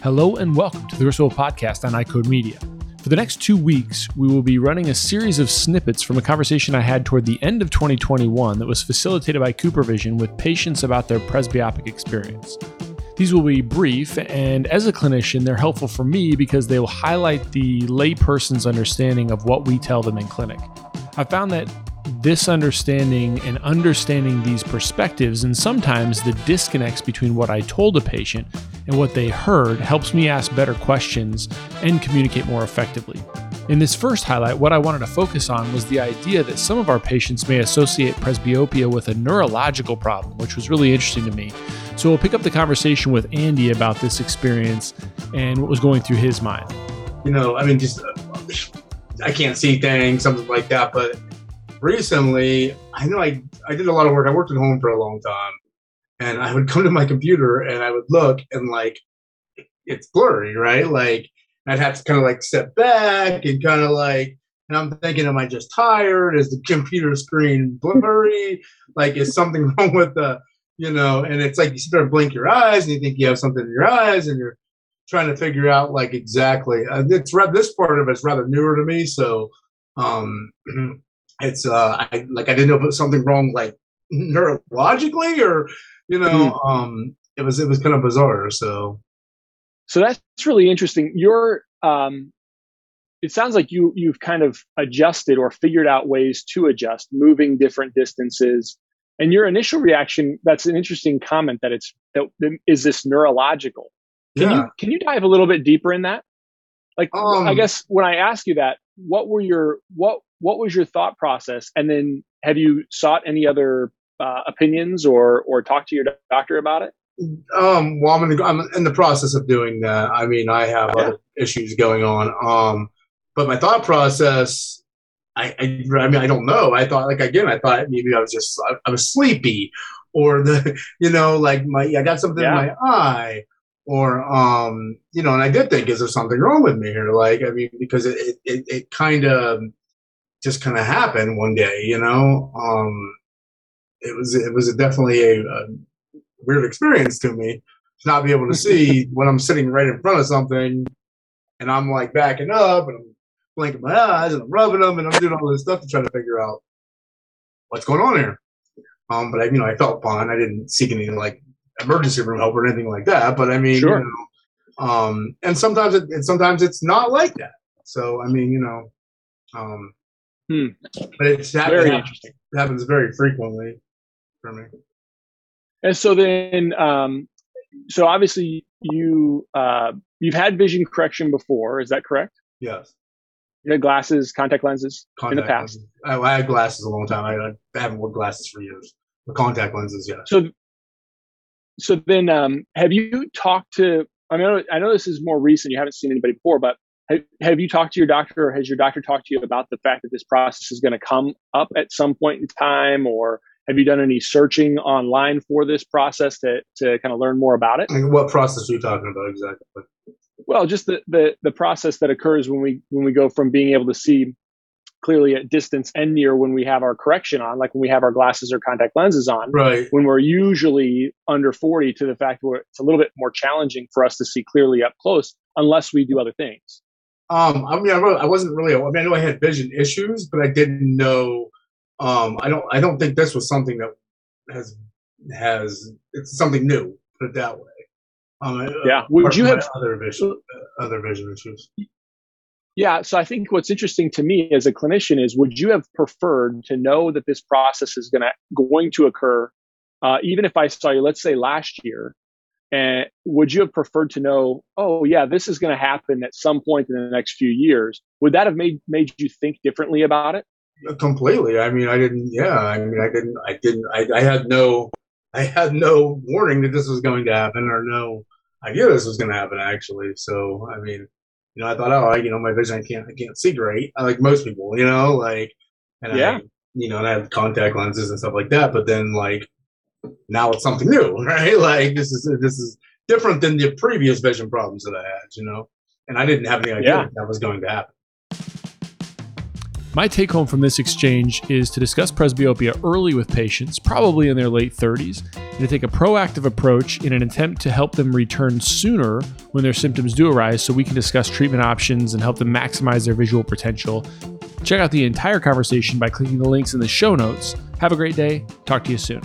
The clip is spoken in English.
Hello and welcome to the Gristmill Podcast on iCode Media. For the next two weeks, we will be running a series of snippets from a conversation I had toward the end of 2021 that was facilitated by CooperVision with patients about their presbyopic experience. These will be brief, and as a clinician, they're helpful for me because they will highlight the layperson's understanding of what we tell them in clinic. I found that this understanding and understanding these perspectives and sometimes the disconnects between what I told a patient and what they heard helps me ask better questions and communicate more effectively. In this first highlight, what I wanted to focus on was the idea that some of our patients may associate presbyopia with a neurological problem, which was really interesting to me. So we'll pick up the conversation with Andy about this experience and what was going through his mind. You know, I mean, just uh, I can't see things, something like that. But recently, I know I I did a lot of work. I worked at home for a long time, and I would come to my computer and I would look and like it's blurry, right? Like I'd have to kind of like step back and kind of like, and I'm thinking, am I just tired? Is the computer screen blurry? like, is something wrong with the, you know? And it's like you start and blink your eyes and you think you have something in your eyes and you're trying to figure out like exactly. It's this part of it's rather newer to me, so um, it's uh, I, like I didn't know if it was something wrong like neurologically or you know, mm. um, it was it was kind of bizarre. So so that's really interesting. You're, um, it sounds like you you've kind of adjusted or figured out ways to adjust, moving different distances. And your initial reaction, that's an interesting comment that it's that is this neurological. Can yeah. you can you dive a little bit deeper in that? Like um, I guess when I ask you that, what were your what what was your thought process? And then have you sought any other uh, opinions or or talk to your doctor about it? Um, well, I'm in, the, I'm in the process of doing that. I mean, I have yeah. other issues going on. Um, but my thought process, I, I, I, mean, I don't know. I thought, like, again, I thought maybe I was just, I, I was sleepy or the, you know, like my, I got something yeah. in my eye or, um, you know, and I did think, is there something wrong with me here? Like, I mean, because it, it, it, it kind of just kind of happened one day, you know, um, it was, it was definitely a, a weird experience to me to not be able to see when I'm sitting right in front of something and I'm like backing up and I'm blinking my eyes and I'm rubbing them and I'm doing all this stuff to try to figure out what's going on here. Um, but I, you know, I felt fine. I didn't seek any like emergency room help or anything like that. But I mean, sure. you know, um, and sometimes it, and sometimes it's not like that. So I mean, you know, um, hmm. but it's very interesting. It happens very frequently for me. And so then, um, so obviously you uh, you've had vision correction before. Is that correct? Yes. You had glasses, contact lenses contact in the past. I, I, had glasses a long time. I, I haven't worn glasses for years. The contact lenses, yes. So, so then, um, have you talked to? I mean, I know this is more recent. You haven't seen anybody before, but have, have you talked to your doctor, or has your doctor talked to you about the fact that this process is going to come up at some point in time, or have you done any searching online for this process to, to kind of learn more about it? what process are you talking about exactly? Well, just the, the, the process that occurs when we when we go from being able to see clearly at distance and near when we have our correction on, like when we have our glasses or contact lenses on, right? When we're usually under 40 to the fact where it's a little bit more challenging for us to see clearly up close unless we do other things. Um, I mean, I, I wasn't really, I mean, I know I had vision issues, but I didn't know um, I don't I don't think this was something that has has it's something new. Put it that way. Um, yeah. Would you have other vision uh, other vision issues? Yeah. So I think what's interesting to me as a clinician is would you have preferred to know that this process is going to going to occur, uh, even if I saw you, let's say last year, and would you have preferred to know, oh yeah, this is going to happen at some point in the next few years? Would that have made made you think differently about it? Completely. I mean, I didn't. Yeah, I mean, I didn't. I didn't. I, I had no. I had no warning that this was going to happen, or no idea this was going to happen. Actually, so I mean, you know, I thought, oh, I, you know, my vision, I can't, I can't see great, like most people, you know, like, and yeah, I, you know, and I have contact lenses and stuff like that. But then, like, now it's something new, right? Like, this is this is different than the previous vision problems that I had, you know, and I didn't have any idea yeah. that, that was going to happen. My take home from this exchange is to discuss presbyopia early with patients, probably in their late 30s, and to take a proactive approach in an attempt to help them return sooner when their symptoms do arise so we can discuss treatment options and help them maximize their visual potential. Check out the entire conversation by clicking the links in the show notes. Have a great day. Talk to you soon.